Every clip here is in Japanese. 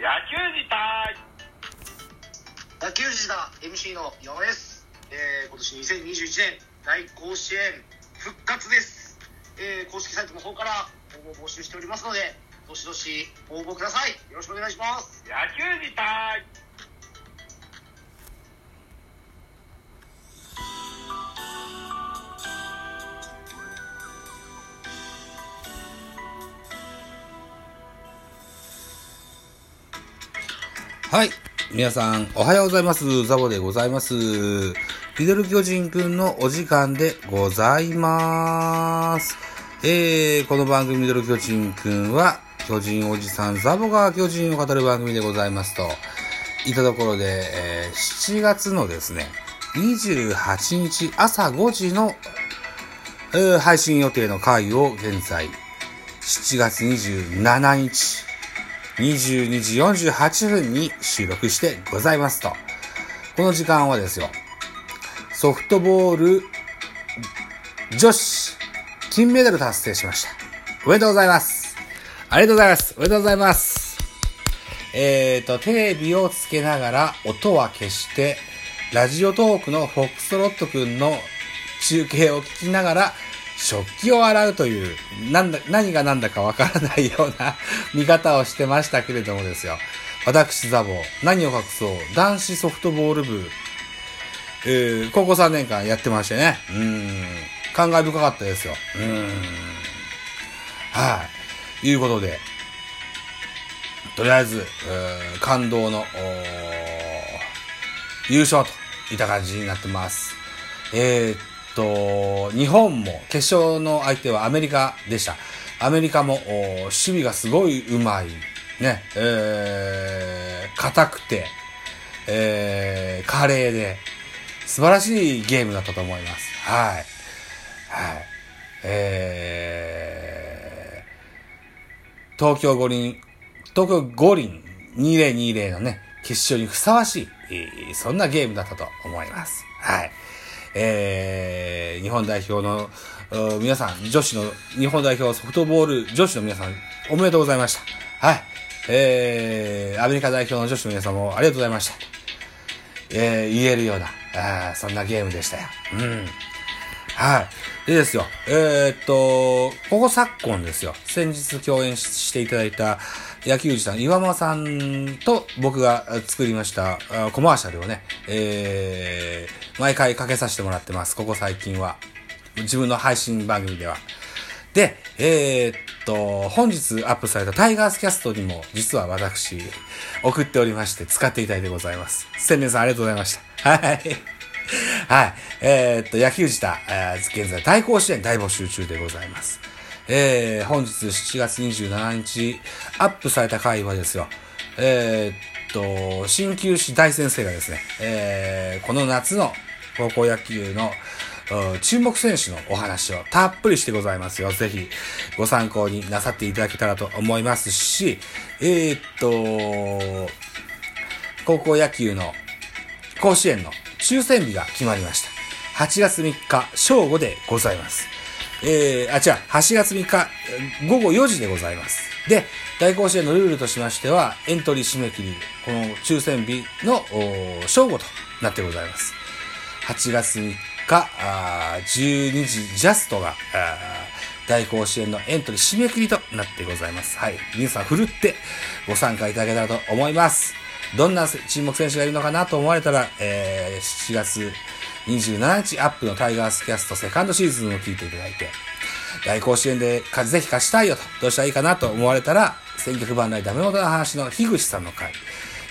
野球自体。野球児だ MC の山です、えー、今年2021年大甲子園復活です、えー、公式サイトの方から応募を募集しておりますのでどしどし応募ください。よろしくお願いします。野球自体はい。皆さん、おはようございます。ザボでございます。ミドル巨人くんのお時間でございます。えー、この番組ミドル巨人くんは、巨人おじさんザボが巨人を語る番組でございますと、いたところで、えー7月のですね、28日朝5時の、えー配信予定の回を現在、7月27日、22時48分に収録してございますと。この時間はですよ、ソフトボール女子金メダル達成しました。おめでとうございます。ありがとうございます。おめでとうございます。えーと、テレビをつけながら音は消して、ラジオトークのフォックストロットくんの中継を聞きながら、食器を洗うという、なんだ、何が何だかわからないような 見方をしてましたけれどもですよ。私、ザボ、何を隠そう、男子ソフトボール部、えー高校3年間やってましてね。うん。感慨深かったですよ。うん。はい。いうことで、とりあえず、感動の、優勝といった感じになってます。えーと、日本も決勝の相手はアメリカでした。アメリカも守備がすごい上手い。ね、えー、硬くて、えー、華麗で、素晴らしいゲームだったと思います。はい。はい。えー、東京五輪、東京五輪2020のね、決勝にふさわしい、そんなゲームだったと思います。はい。えー、日本代表の皆さん、女子の、日本代表ソフトボール女子の皆さん、おめでとうございました。はい。えー、アメリカ代表の女子の皆さんもありがとうございました。えー、言えるような、あそんなゲームでしたよ。うん。はい。でですよ、えーっと、ここ昨今ですよ、先日共演していただいた野球児さん、岩間さんと僕が作りましたコマーシャルをね、えー、毎回かけさせてもらってます、ここ最近は。自分の配信番組では。で、えーっと、本日アップされたタイガースキャストにも、実は私、送っておりまして、使っていただいてございます。千年さんありがとうございました。はい。はい。えーっと、野球自体、えー現在大甲子園大募集中でございます。えー、本日7月27日、アップされた回はですよ、えーっと、新旧市大先生がですね、えー、この夏の高校野球の注目選手のお話をたっぷりしてございますよ。ぜひご参考になさっていただけたらと思いますし、えーっと、高校野球の甲子園の抽選日が決まりました。8月3日正午でございます。えー、あ、違う、8月3日午後4時でございます。で、大甲子園のルールとしましては、エントリー締め切り、この抽選日の正午となってございます。8月3日、あ12時ジャストが、大甲子園のエントリー締め切りとなってございます。はい。皆さん、ふるってご参加いただけたらと思います。どんな注目選手がいるのかなと思われたら、えー7月27日アップのタイガースキャストセカンドシーズンを聞いていただいて、大甲子園で勝ぜひ勝ちたいよと、どうしたらいいかなと思われたら、選曲番内ダメ元の話の樋口さんの回、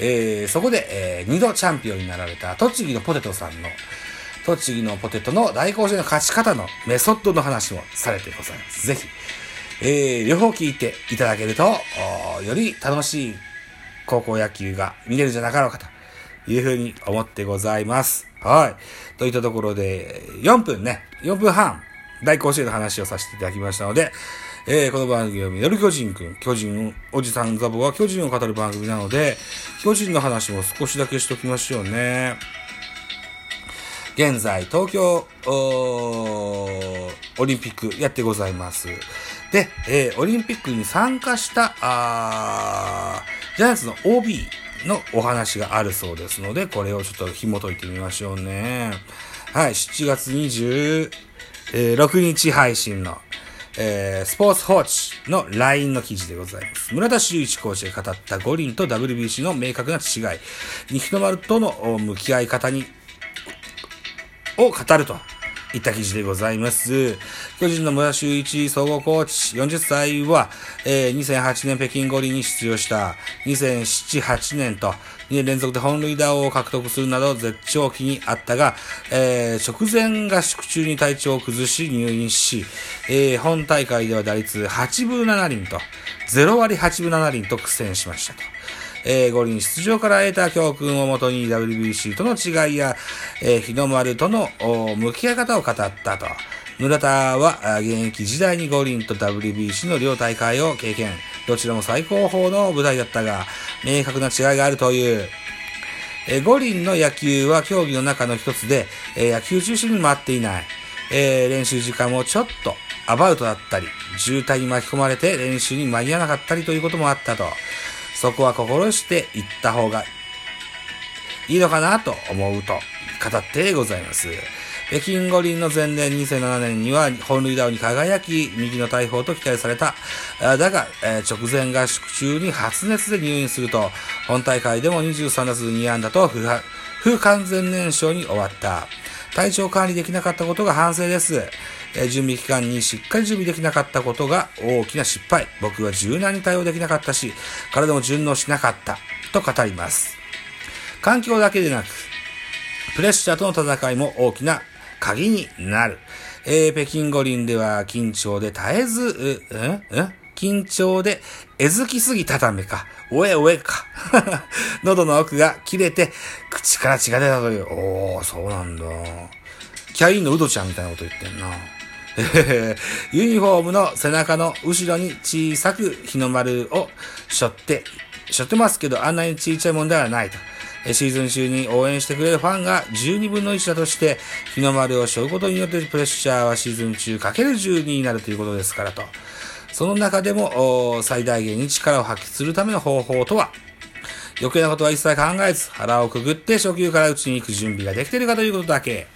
えーそこで、えー二度チャンピオンになられた栃木のポテトさんの、栃木のポテトの大甲子園の勝ち方のメソッドの話もされてございます。ぜひ、えー両方聞いていただけると、より楽しい高校野球が見れるんじゃなかろうかというふうに思ってございます。はい。といったところで、4分ね、4分半、大甲子園の話をさせていただきましたので、えーこの番組はミドル巨人くん、巨人、おじさんザボが巨人を語る番組なので、巨人の話も少しだけしときましょうね。現在、東京、オリンピックやってございます。で、えーオリンピックに参加した、あジャイアンツの OB のお話があるそうですので、これをちょっと紐解いてみましょうね。はい、7月26日配信の、えー、スポーツ報知の LINE の記事でございます。村田修一コーチが語った五輪と WBC の明確な違い、日の丸との向き合い方に、を語るといった記事でございます。巨人の村修一総合コーチ40歳は、えー、2008年北京五輪に出場した2007、8年と2年連続で本塁打を獲得するなど絶頂期にあったが、えー、直前合宿中に体調を崩し入院し、えー、本大会では打率8分7厘と、0割8分7厘と苦戦しましたと。えー、五輪出場から得た教訓をもとに WBC との違いや、えー、日の丸との向き合い方を語ったと。村田は現役時代に五輪と WBC の両大会を経験。どちらも最高峰の舞台だったが、明確な違いがあるという。え、五輪の野球は競技の中の一つで、え、野球中心に回っていない。えー、練習時間もちょっとアバウトだったり、渋滞に巻き込まれて練習に間に合わなかったりということもあったと。そこは心して言った方がいいのかなと思うと語ってございます。北京五輪の前年2007年には本塁打王に輝き、右の大砲と期待された。だが、直前合宿中に発熱で入院すると、本大会でも23打数2安打と不完全燃焼に終わった。体調管理できなかったことが反省です。え準備期間にしっかり準備できなかったことが大きな失敗。僕は柔軟に対応できなかったし、体も順応しなかった。と語ります。環境だけでなく、プレッシャーとの戦いも大きな鍵になる。えー、北京五輪では緊張で絶えず、う、んうん緊張でえずきすぎたためか、おえおえか。喉の奥が切れて、口から血が出たという。おー、そうなんだ。キャインのウドちゃんみたいなこと言ってんな。ユニフォームの背中の後ろに小さく日の丸を背負って、背負ってますけど、あんなに小さいもんではないと。シーズン中に応援してくれるファンが12分の1だとして、日の丸を背負うことによってプレッシャーはシーズン中かける12になるということですからと。その中でも最大限に力を発揮するための方法とは、余計なことは一切考えず、腹をくぐって初級から打ちに行く準備ができているかということだけ。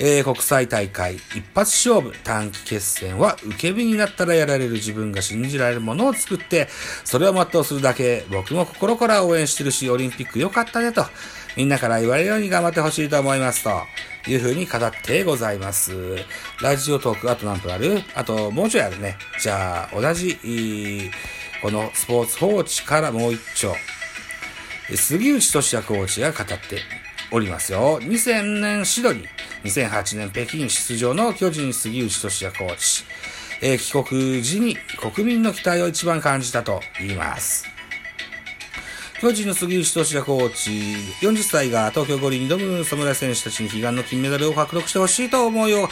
えー、国際大会一発勝負短期決戦は受け身になったらやられる自分が信じられるものを作って、それを全うするだけ、僕も心から応援してるし、オリンピック良かったねと、みんなから言われるように頑張ってほしいと思いますと。いうふうに語ってございます。ラジオトーク、あと何分ある？あともうちょいあるね。じゃあ、同じ、このスポーツ報知からもう一丁。杉内俊也コーチが語っておりますよ。2000年シドニー。2008年北京出場の巨人杉内俊也コーチ。えー、帰国時に国民の期待を一番感じたと言います。巨人の杉内俊也コーチ、40歳が東京五輪に挑む侍選手たちに悲願の金メダルを獲得してほしいと思いを語っ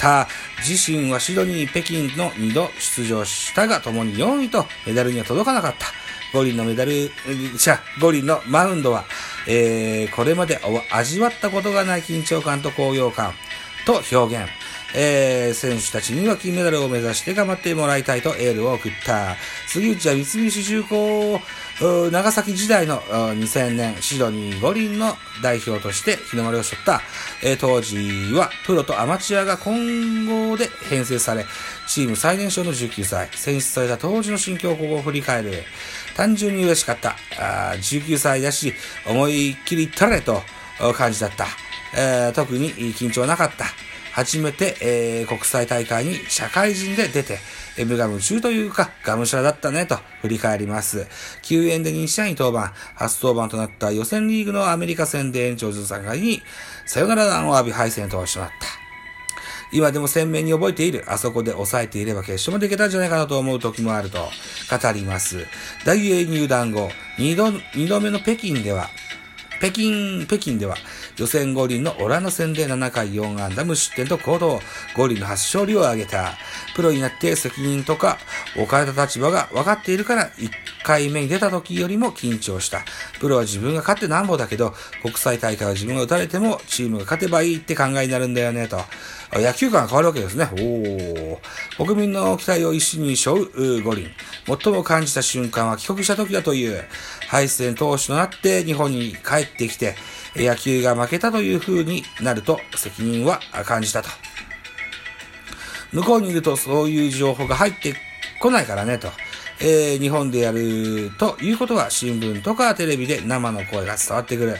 た自身はシドニー、北京の2度出場したが共に4位とメダルには届かなかった。五輪のメダル、じゃ五輪のマウンドは、えー、これまで味わったことがない緊張感と高揚感と表現。えー、選手たちには金メダルを目指して頑張ってもらいたいとエールを送った。杉内は三菱重工長崎時代の2000年シドニー五輪の代表として日の丸を背負った、えー、当時はプロとアマチュアが混合で編成され、チーム最年少の19歳、選出された当時の心境を振り返る。単純に嬉しかった。あ19歳だし、思いっきり取れと感じだった。えー、特に緊張なかった。初めて、えー、国際大会に社会人で出て、無我夢中というか、がむしゃらだったねと振り返ります。救援で2試合に登板、初登板となった予選リーグのアメリカ戦で延長13回に、サヨナラ弾を浴び敗戦としまった。今でも鮮明に覚えている。あそこで抑えていれば決勝もできたんじゃないかなと思う時もあると語ります。大英入団後、2度、2度目の北京では、北京、北京では予選五輪のオランダ戦で7回4安打無失点と行動、五輪の初勝利を挙げた。プロになって責任とか置かれた立場が分かっているから1回目に出た時よりも緊張した。プロは自分が勝ってなんぼだけど、国際大会は自分が打たれてもチームが勝てばいいって考えになるんだよね、と。野球観が変わるわけですね。お国民の期待を一身に背負う五輪。最も感じた瞬間は帰国した時だという。敗戦投手となって日本に帰ってきて、野球が負けたという風になると責任は感じたと。向こうにいるとそういう情報が入ってこないからね、と。えー、日本でやるということは新聞とかテレビで生の声が伝わってくる。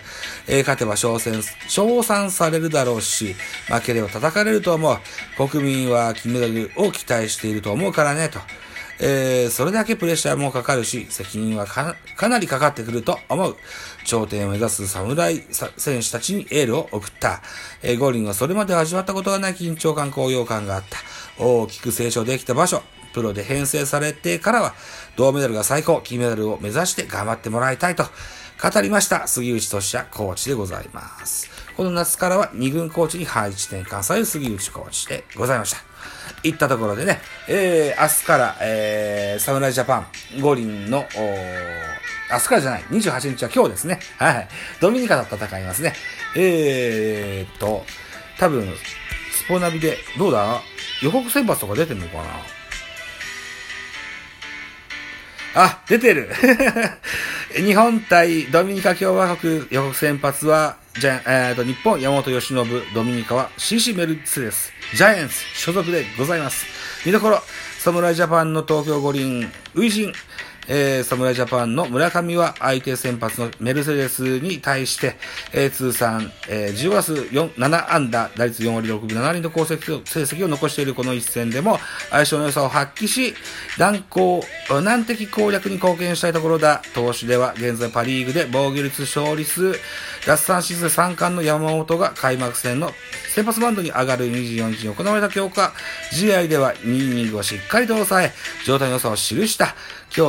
えー、勝てば称賛、称賛されるだろうし、負ければ叩かれると思う。国民は金メダルを期待していると思うからね、と。えー、それだけプレッシャーもかかるし、責任はかなりかかってくると思う。頂点を目指す侍選手たちにエールを送った。えー、五輪はそれまで味わったことがない緊張感、高揚感があった。大きく成長できた場所。プロで編成されてからは、銅メダルが最高、金メダルを目指して頑張ってもらいたいと語りました、杉内俊也コーチでございます。この夏からは2軍コーチに配置転換される杉内コーチでございました。いったところでね、えー、明日から、えー、侍ジャパン五輪の、明日からじゃない、28日は今日ですね。はい。ドミニカと戦いますね。えーっと、多分、スポナビで、どうだ？予告先発とか出てんのかな？あ、出てる 日本対ドミニカ共和国予告先発は、じゃ、えー、と、日本山本由伸、ドミニカは CC メルツです、ジャイアンツ所属でございます。見どころ、侍ジャパンの東京五輪、初陣、えー、侍ジャパンの村上は相手先発のメルセデスに対して、えー、通算、えー、10打数4、7安打、打率4割6分7厘の功績成績を残しているこの一戦でも、相性の良さを発揮し、断行、難敵攻略に貢献したいところだ。投手では現在パリーグで防御率勝利数、奪三振数3冠の山本が開幕戦の先発バンドに上がる24日に行われた強化試合では2イニングをしっかりと抑え、状態の良さを記した。今日